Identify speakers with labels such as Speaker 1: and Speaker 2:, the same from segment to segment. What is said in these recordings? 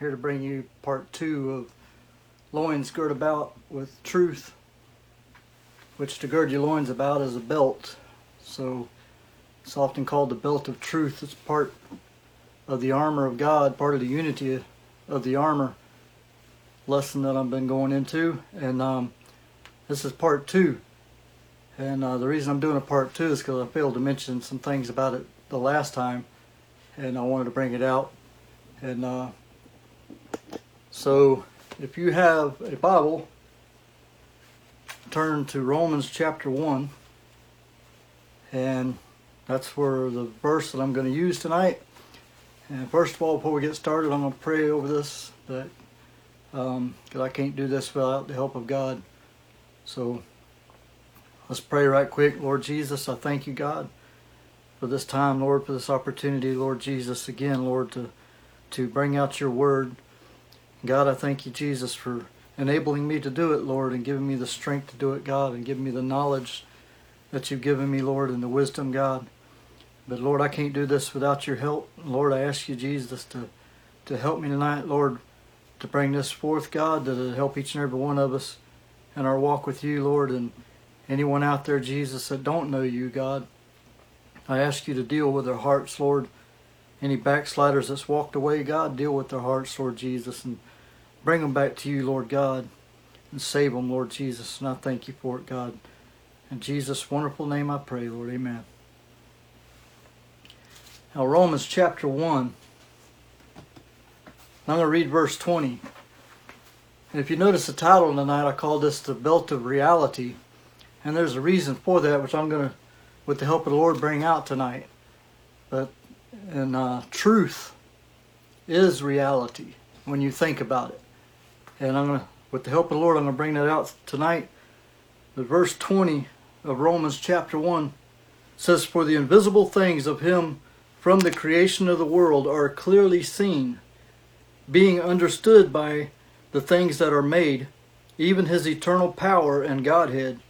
Speaker 1: here to bring you part two of loins girt about with truth, which to gird your loins about is a belt. So it's often called the belt of truth. It's part of the armor of God, part of the unity of the armor lesson that I've been going into. And um, this is part two. And uh, the reason I'm doing a part two is because I failed to mention some things about it the last time. And I wanted to bring it out. And uh, so if you have a Bible, turn to Romans chapter 1. And that's where the verse that I'm going to use tonight. And first of all, before we get started, I'm going to pray over this that because um, I can't do this without the help of God. So let's pray right quick. Lord Jesus, I thank you, God, for this time, Lord, for this opportunity, Lord Jesus, again, Lord, to to bring out your word. God, I thank you, Jesus, for enabling me to do it, Lord, and giving me the strength to do it, God, and giving me the knowledge that you've given me, Lord, and the wisdom, God. But Lord, I can't do this without your help. Lord, I ask you, Jesus, to, to help me tonight, Lord, to bring this forth, God, to help each and every one of us in our walk with you, Lord, and anyone out there, Jesus, that don't know you, God. I ask you to deal with their hearts, Lord. Any backsliders that's walked away, God, deal with their hearts, Lord Jesus, and bring them back to you, Lord God, and save them, Lord Jesus. And I thank you for it, God. In Jesus' wonderful name I pray, Lord. Amen. Now, Romans chapter 1. I'm going to read verse 20. And if you notice the title tonight, I call this the belt of reality. And there's a reason for that, which I'm going to, with the help of the Lord, bring out tonight. But and uh, truth is reality when you think about it. And I'm going to, with the help of the Lord, I'm going to bring that out tonight. The verse 20 of Romans chapter 1 says, For the invisible things of him from the creation of the world are clearly seen, being understood by the things that are made, even his eternal power and Godhead,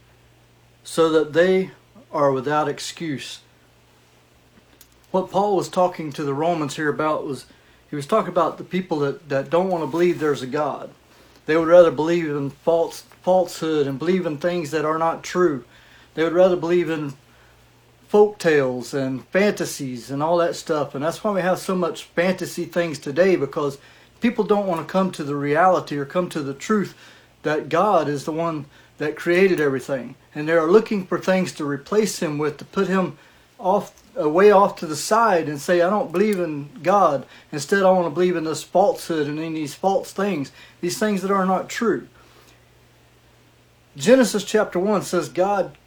Speaker 1: so that they are without excuse. What Paul was talking to the Romans here about was he was talking about the people that, that don't want to believe there's a God. They would rather believe in false falsehood and believe in things that are not true. They would rather believe in folk tales and fantasies and all that stuff. And that's why we have so much fantasy things today because people don't want to come to the reality or come to the truth that God is the one that created everything. And they are looking for things to replace him with, to put him off way off to the side and say, I don't believe in God. Instead, I want to believe in this falsehood and in these false things, these things that are not true. Genesis chapter 1 says God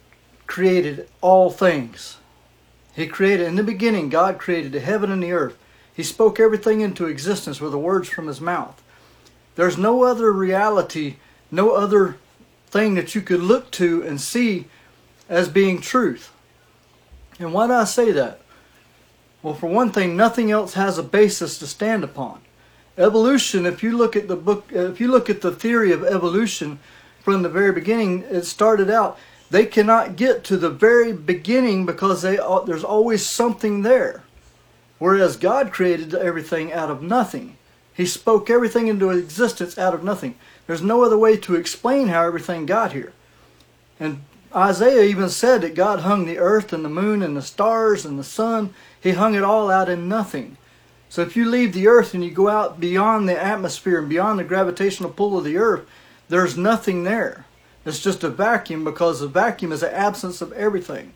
Speaker 1: created all things. He created, in the beginning, God created the heaven and the earth. He spoke everything into existence with the words from his mouth. There's no other reality, no other thing that you could look to and see as being truth. And why do I say that? Well, for one thing, nothing else has a basis to stand upon. Evolution, if you look at the book, uh, if you look at the theory of evolution from the very beginning, it started out they cannot get to the very beginning because they uh, there's always something there. Whereas God created everything out of nothing. He spoke everything into existence out of nothing. There's no other way to explain how everything got here. And Isaiah even said that God hung the earth and the moon and the stars and the sun. He hung it all out in nothing. So if you leave the earth and you go out beyond the atmosphere and beyond the gravitational pull of the earth, there's nothing there. It's just a vacuum because the vacuum is the absence of everything.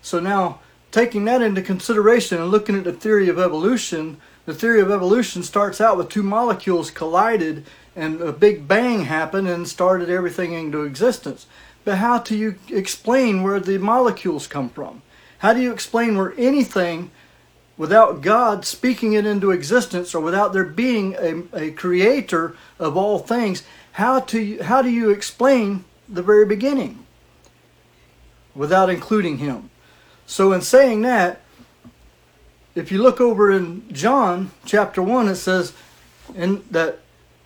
Speaker 1: So now, taking that into consideration and looking at the theory of evolution, the theory of evolution starts out with two molecules collided and a big bang happened and started everything into existence. But how do you explain where the molecules come from? How do you explain where anything, without God speaking it into existence or without there being a, a creator of all things, how, to, how do you explain the very beginning without including him? So, in saying that, if you look over in John chapter 1, it says in, that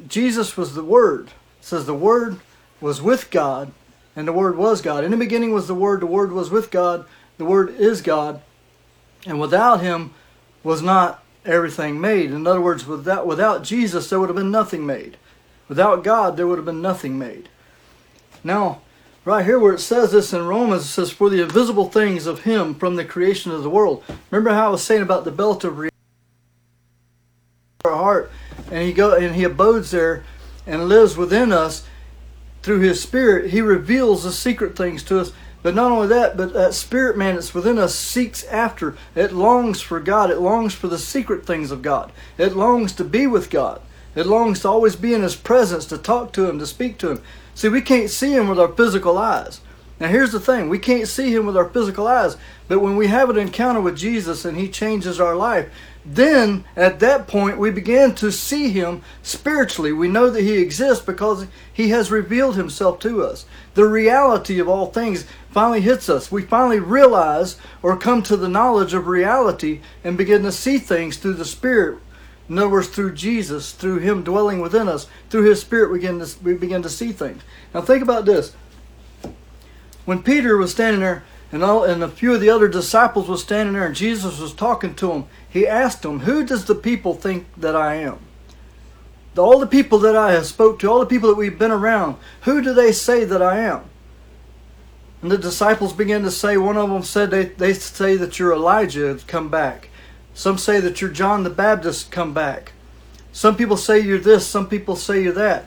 Speaker 1: Jesus was the Word. It says the Word was with God and the Word was God. In the beginning was the Word, the Word was with God, the Word is God, and without Him was not everything made. In other words, without, without Jesus, there would have been nothing made. Without God, there would have been nothing made. Now, right here where it says this in Romans, it says, For the invisible things of Him from the creation of the world. Remember how I was saying about the belt of our heart, and He go and He abodes there and lives within us through His Spirit. He reveals the secret things to us. But not only that, but that spirit man that's within us seeks after. It longs for God. It longs for the secret things of God. It longs to be with God. It longs to always be in His presence, to talk to Him, to speak to Him. See, we can't see Him with our physical eyes. Now, here's the thing we can't see Him with our physical eyes, but when we have an encounter with Jesus and He changes our life, then at that point we begin to see Him spiritually. We know that He exists because He has revealed Himself to us. The reality of all things finally hits us. We finally realize or come to the knowledge of reality and begin to see things through the Spirit. In other words, through Jesus, through Him dwelling within us, through His Spirit, we begin to, we begin to see things. Now, think about this. When Peter was standing there, and all, and a few of the other disciples was standing there, and Jesus was talking to them, he asked them, "Who does the people think that I am?" All the people that I have spoke to, all the people that we've been around, who do they say that I am? And the disciples began to say, one of them said they, they say that you're Elijah come back. Some say that you're John the Baptist come back. Some people say you're this, some people say you're that.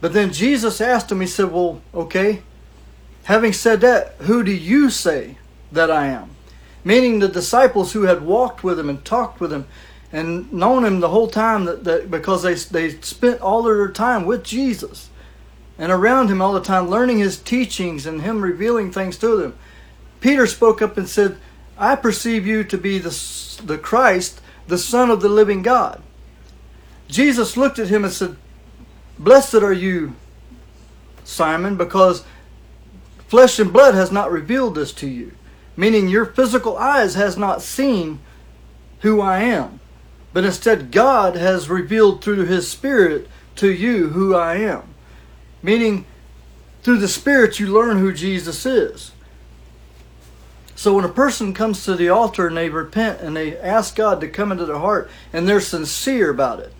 Speaker 1: But then Jesus asked him, he said, Well, okay, having said that, who do you say that I am? Meaning the disciples who had walked with him and talked with him and known him the whole time that, that because they, they spent all of their time with Jesus and around him all the time, learning his teachings and him revealing things to them. Peter spoke up and said, I perceive you to be the, the Christ, the Son of the living God. Jesus looked at him and said, Blessed are you, Simon, because flesh and blood has not revealed this to you. Meaning your physical eyes has not seen who I am. But instead God has revealed through his Spirit to you who I am. Meaning, through the Spirit, you learn who Jesus is. So when a person comes to the altar and they repent and they ask God to come into their heart and they're sincere about it,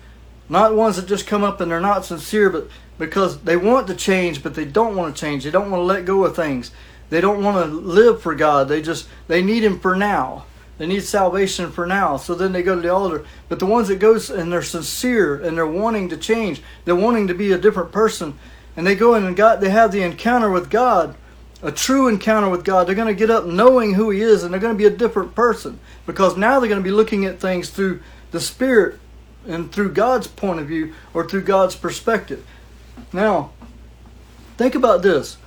Speaker 1: not ones that just come up and they're not sincere, but because they want to change, but they don't want to change. They don't want to let go of things. They don't want to live for God. They just they need Him for now. They need salvation for now. So then they go to the altar. But the ones that goes and they're sincere and they're wanting to change, they're wanting to be a different person, and they go in and God, they have the encounter with God, a true encounter with God. They're going to get up knowing who He is, and they're going to be a different person because now they're going to be looking at things through the Spirit and through God's point of view or through God's perspective. Now, think about this.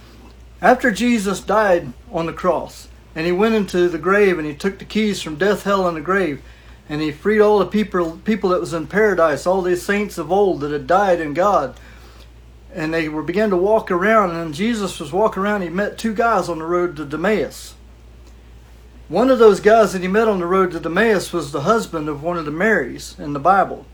Speaker 1: After Jesus died on the cross, and he went into the grave and he took the keys from death, hell, and the grave, and he freed all the people people that was in paradise, all these saints of old that had died in God and they were began to walk around and jesus was walking around he met two guys on the road to Emmaus. One of those guys that he met on the road to Emmaus was the husband of one of the marys in the bible.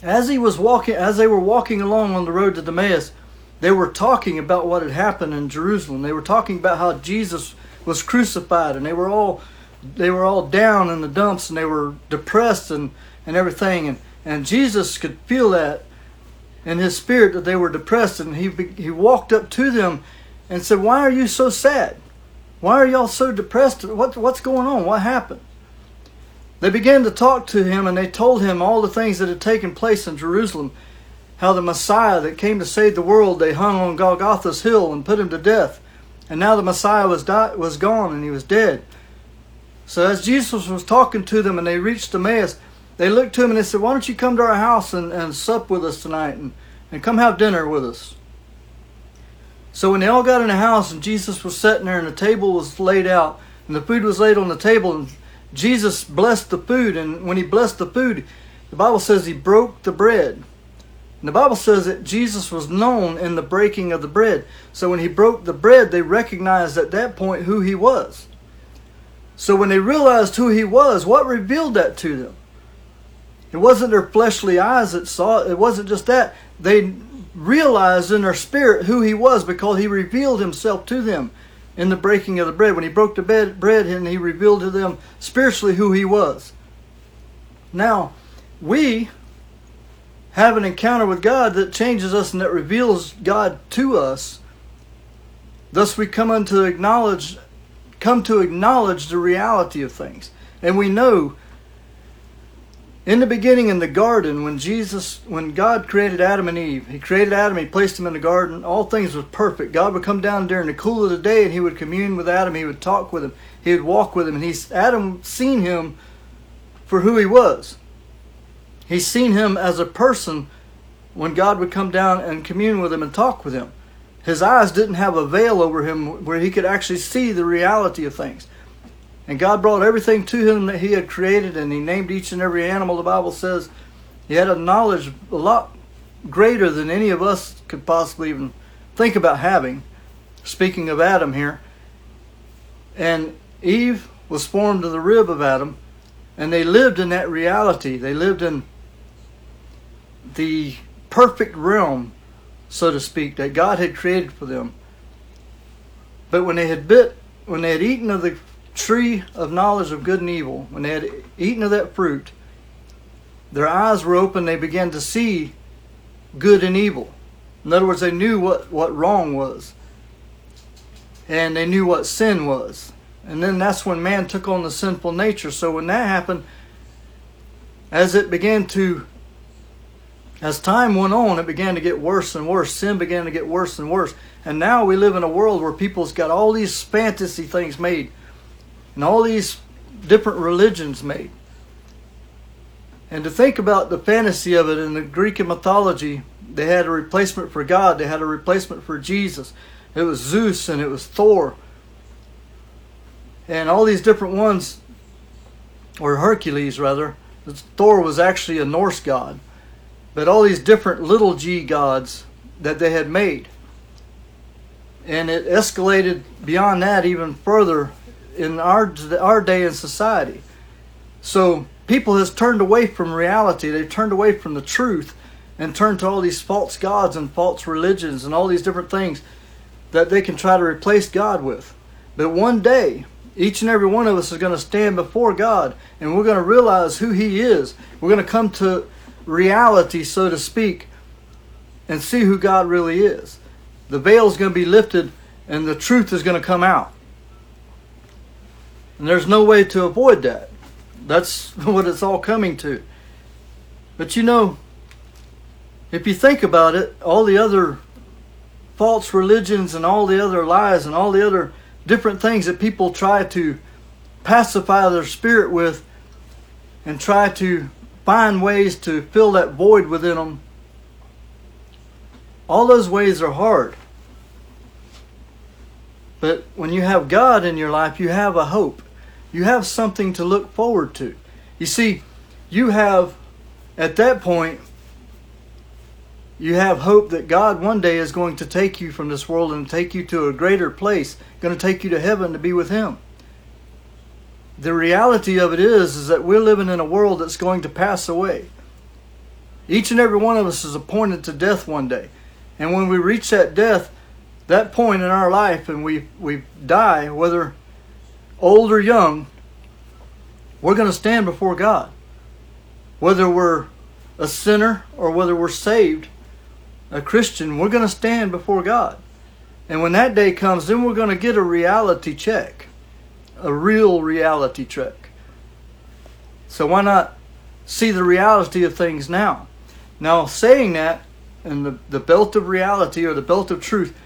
Speaker 1: As he was walking as they were walking along on the road to Emmaus they were talking about what had happened in jerusalem they were talking about how jesus was crucified and they were all they were all down in the dumps and they were depressed and and everything and and jesus could feel that in his spirit that they were depressed, and he he walked up to them and said, "Why are you so sad? Why are y'all so depressed? What what's going on? What happened?" They began to talk to him, and they told him all the things that had taken place in Jerusalem, how the Messiah that came to save the world they hung on Golgotha's hill and put him to death, and now the Messiah was di- was gone and he was dead. So as Jesus was talking to them, and they reached Emmaus they looked to him and they said, Why don't you come to our house and, and sup with us tonight and, and come have dinner with us? So when they all got in the house and Jesus was sitting there and the table was laid out and the food was laid on the table and Jesus blessed the food and when he blessed the food, the Bible says he broke the bread. And the Bible says that Jesus was known in the breaking of the bread. So when he broke the bread, they recognized at that point who he was. So when they realized who he was, what revealed that to them? It wasn't their fleshly eyes that saw it. It wasn't just that. They realized in their spirit who he was because he revealed himself to them in the breaking of the bread. When he broke the bread and he revealed to them spiritually who he was. Now, we have an encounter with God that changes us and that reveals God to us. Thus we come unto acknowledge come to acknowledge the reality of things. And we know in the beginning in the garden when Jesus when God created Adam and Eve, he created Adam, he placed him in the garden, all things was perfect. God would come down during the cool of the day and he would commune with Adam, he would talk with him, he would walk with him, and he's Adam seen him for who he was. He's seen him as a person when God would come down and commune with him and talk with him. His eyes didn't have a veil over him where he could actually see the reality of things. And God brought everything to him that he had created, and he named each and every animal. The Bible says he had a knowledge a lot greater than any of us could possibly even think about having. Speaking of Adam here. And Eve was formed of the rib of Adam, and they lived in that reality. They lived in the perfect realm, so to speak, that God had created for them. But when they had bit, when they had eaten of the tree of knowledge of good and evil, when they had eaten of that fruit, their eyes were open, they began to see good and evil. In other words, they knew what, what wrong was. And they knew what sin was. And then that's when man took on the sinful nature. So when that happened, as it began to, as time went on, it began to get worse and worse. Sin began to get worse and worse. And now we live in a world where people's got all these fantasy things made and all these different religions made. And to think about the fantasy of it in the Greek mythology, they had a replacement for God, they had a replacement for Jesus. It was Zeus and it was Thor. And all these different ones, or Hercules rather, Thor was actually a Norse god. But all these different little g gods that they had made. And it escalated beyond that even further in our our day in society. So people has turned away from reality. They've turned away from the truth and turned to all these false gods and false religions and all these different things that they can try to replace God with. But one day, each and every one of us is going to stand before God and we're going to realize who He is. We're going to come to reality, so to speak, and see who God really is. The veil is going to be lifted and the truth is going to come out. And there's no way to avoid that. That's what it's all coming to. But you know, if you think about it, all the other false religions and all the other lies and all the other different things that people try to pacify their spirit with and try to find ways to fill that void within them, all those ways are hard. But when you have God in your life, you have a hope you have something to look forward to. You see, you have, at that point, you have hope that God one day is going to take you from this world and take you to a greater place, going to take you to heaven to be with Him. The reality of it is, is that we're living in a world that's going to pass away. Each and every one of us is appointed to death one day. And when we reach that death, that point in our life and we, we die, whether old or young, we're going to stand before God. Whether we're a sinner or whether we're saved, a Christian, we're going to stand before God. And when that day comes, then we're going to get a reality check, a real reality check. So why not see the reality of things now? Now, saying that, and the, the belt of reality or the belt of truth,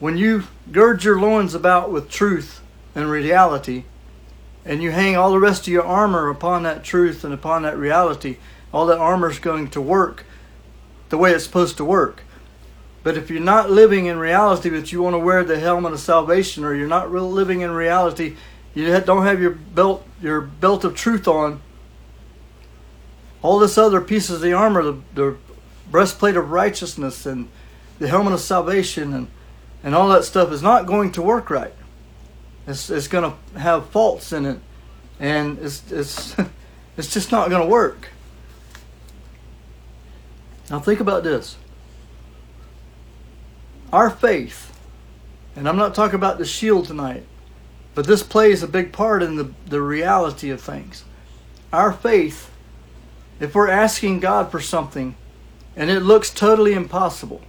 Speaker 1: when you gird your loins about with truth, and reality, and you hang all the rest of your armor upon that truth and upon that reality, all that armor is going to work the way it's supposed to work. But if you're not living in reality, but you want to wear the helmet of salvation, or you're not really living in reality, you don't have your belt, your belt of truth on. All this other pieces of the armor, the, the breastplate of righteousness and the helmet of salvation, and and all that stuff is not going to work right. It's, it's going to have faults in it, and it's, it's, it's just not going to work. Now, think about this our faith And I'm not talking about the shield tonight, but this plays a big part in the, the reality of things. Our faith, if we're asking God for something and it looks totally impossible,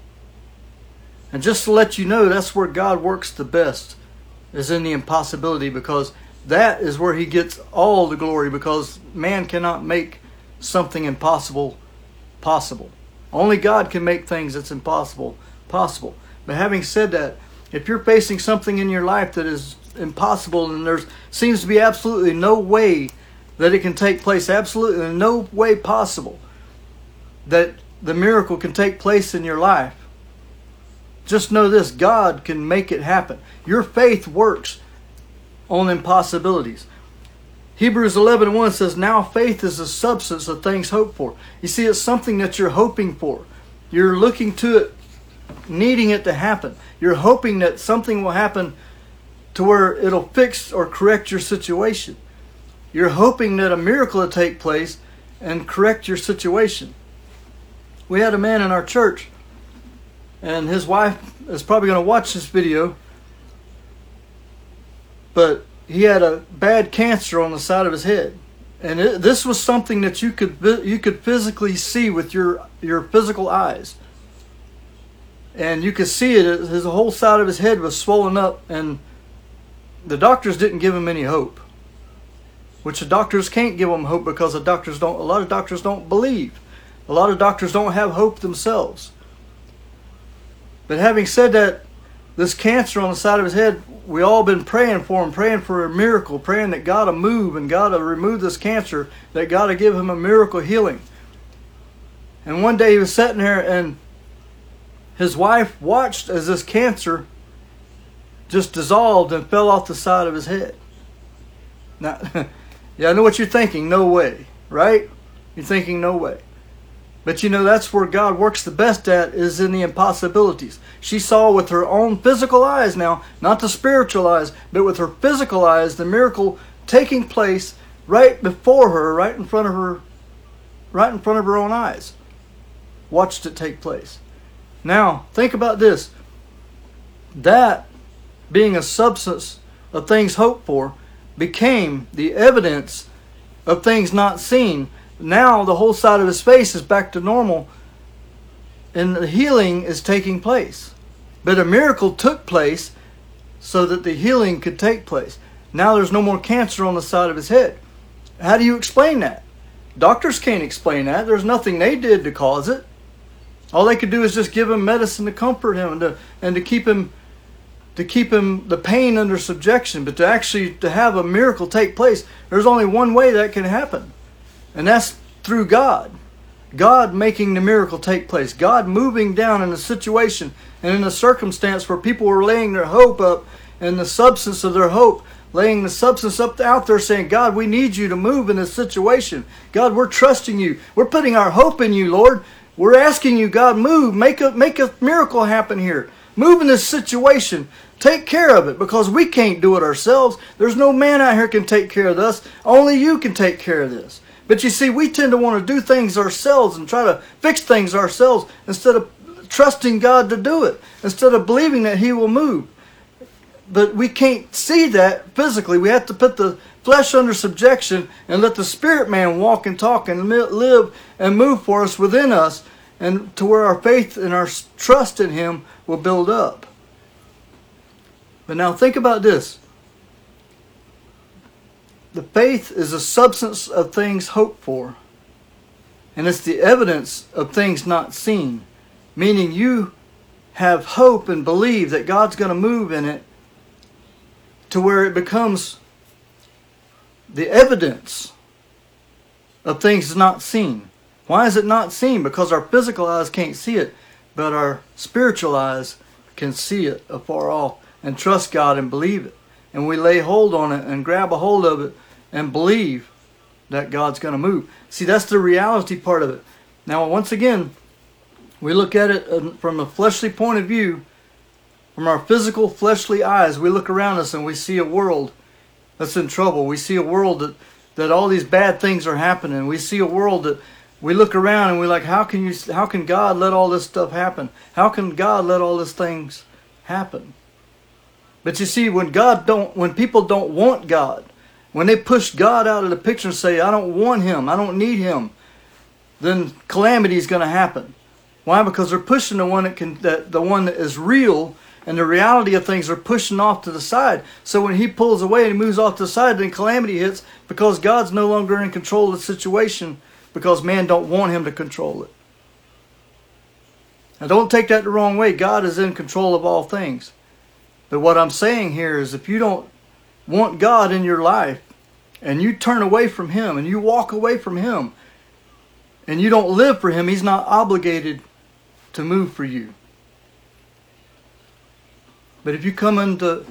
Speaker 1: and just to let you know, that's where God works the best, is in the impossibility, because that is where He gets all the glory, because man cannot make something impossible possible. Only God can make things that's impossible possible. But having said that, if you're facing something in your life that is impossible and there seems to be absolutely no way that it can take place, absolutely no way possible that the miracle can take place in your life, just know this God can make it happen. Your faith works on impossibilities. Hebrews 11 1 says, Now faith is the substance of things hoped for. You see, it's something that you're hoping for. You're looking to it, needing it to happen. You're hoping that something will happen to where it'll fix or correct your situation. You're hoping that a miracle will take place and correct your situation. We had a man in our church, and his wife is probably going to watch this video, but he had a bad cancer on the side of his head. And it, this was something that you could you could physically see with your your physical eyes. And you could see it his whole side of his head was swollen up and the doctors didn't give him any hope. Which the doctors can't give him hope because the doctors don't a lot of doctors don't believe. A lot of doctors don't have hope themselves. But having said that, this cancer on the side of his head, we all been praying for him, praying for a miracle, praying that God will move and God will remove this cancer, that God will give him a miracle healing. And one day he was sitting there and his wife watched as this cancer just dissolved and fell off the side of his head. Now, yeah, I know what you're thinking. No way, right? You're thinking no way. But you know, that's where God works the best at is in the impossibilities. She saw with her own physical eyes now, not the spiritual eyes, but with her physical eyes, the miracle taking place right before her, right in front of her, right in front of her own eyes. Watched it take place. Now, think about this. That being a substance of things hoped for became the evidence of things not seen now the whole side of his face is back to normal and the healing is taking place. But a miracle took place so that the healing could take place. Now there's no more cancer on the side of his head. How do you explain that? Doctors can't explain that. There's nothing they did to cause it. All they could do is just give him medicine to comfort him and to and to keep him to keep him the pain under subjection. But to actually to have a miracle take place, there's only one way that can happen. And that's through God. God making the miracle take place. God moving down in a situation and in a circumstance where people were laying their hope up and the substance of their hope, laying the substance up out there saying, God, we need you to move in this situation. God, we're trusting you. We're putting our hope in you, Lord. We're asking you, God, move. Make a, make a miracle happen here. Move in this situation. Take care of it because we can't do it ourselves. There's no man out here can take care of this. Only you can take care of this. But you see, we tend to want to do things ourselves and try to fix things ourselves instead of trusting God to do it, instead of believing that He will move. But we can't see that physically. We have to put the flesh under subjection and let the spirit man walk and talk and live and move for us within us and to where our faith and our trust in Him will build up. But now think about this. The faith is a substance of things hoped for, and it's the evidence of things not seen, meaning you have hope and believe that God's going to move in it to where it becomes the evidence of things not seen. Why is it not seen? Because our physical eyes can't see it, but our spiritual eyes can see it afar off and trust God and believe it. And we lay hold on it and grab a hold of it and believe that God's going to move. See, that's the reality part of it. Now, once again, we look at it uh, from a fleshly point of view, from our physical fleshly eyes. We look around us and we see a world that's in trouble. We see a world that, that all these bad things are happening. We see a world that we look around and we're like, how can you, how can God let all this stuff happen? How can God let all these things happen? But you see, when God don't, when people don't want God, when they push God out of the picture and say, "I don't want Him, I don't need Him," then calamity is going to happen. Why? Because they're pushing the one that can, that the one that is real, and the reality of things are pushing off to the side. So when He pulls away and moves off to the side, then calamity hits because God's no longer in control of the situation because man don't want Him to control it. Now, don't take that the wrong way. God is in control of all things. But what I'm saying here is if you don't want God in your life and you turn away from Him and you walk away from Him and you don't live for Him, He's not obligated to move for you. But if you come into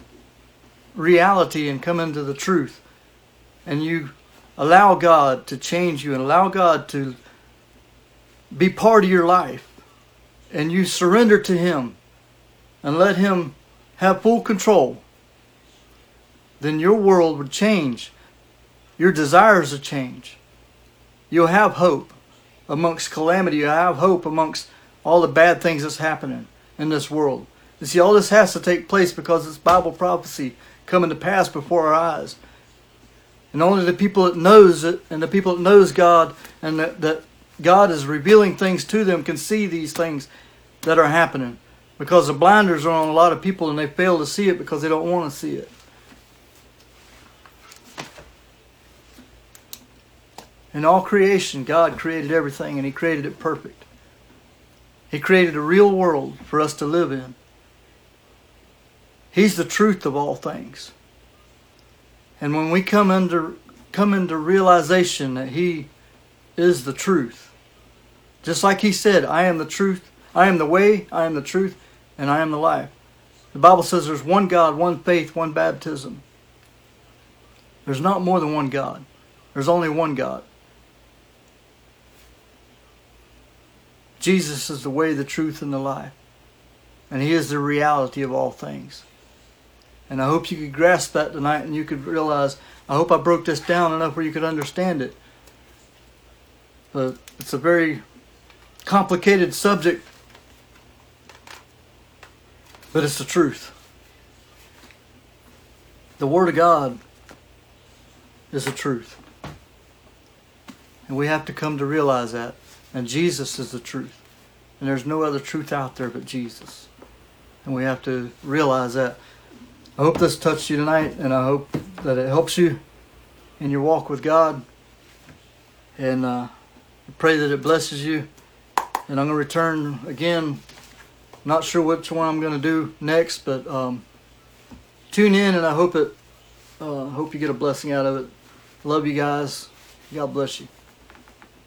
Speaker 1: reality and come into the truth and you allow God to change you and allow God to be part of your life and you surrender to Him and let Him have full control, then your world would change. Your desires would change. You'll have hope amongst calamity. You'll have hope amongst all the bad things that's happening in this world. You see, all this has to take place because it's Bible prophecy coming to pass before our eyes. And only the people that knows it and the people that knows God and that, that God is revealing things to them can see these things that are happening. Because the blinders are on a lot of people and they fail to see it because they don't want to see it. In all creation, God created everything and He created it perfect. He created a real world for us to live in. He's the truth of all things. And when we come under come into realization that He is the truth, just like He said, I am the truth, I am the way, I am the truth, and I am the life. The Bible says there's one God, one faith, one baptism. There's not more than one God. There's only one God. Jesus is the way, the truth, and the life. And He is the reality of all things. And I hope you could grasp that tonight and you could realize, I hope I broke this down enough where you could understand it. But it's a very complicated subject but it's the truth. The Word of God is the truth. And we have to come to realize that. And Jesus is the truth. And there's no other truth out there but Jesus. And we have to realize that. I hope this touched you tonight, and I hope that it helps you in your walk with God. And uh, I pray that it blesses you. And I'm going to return again not sure which one I'm going to do next, but um, tune in and I hope it. Uh, hope you get a blessing out of it. Love you guys. God bless you.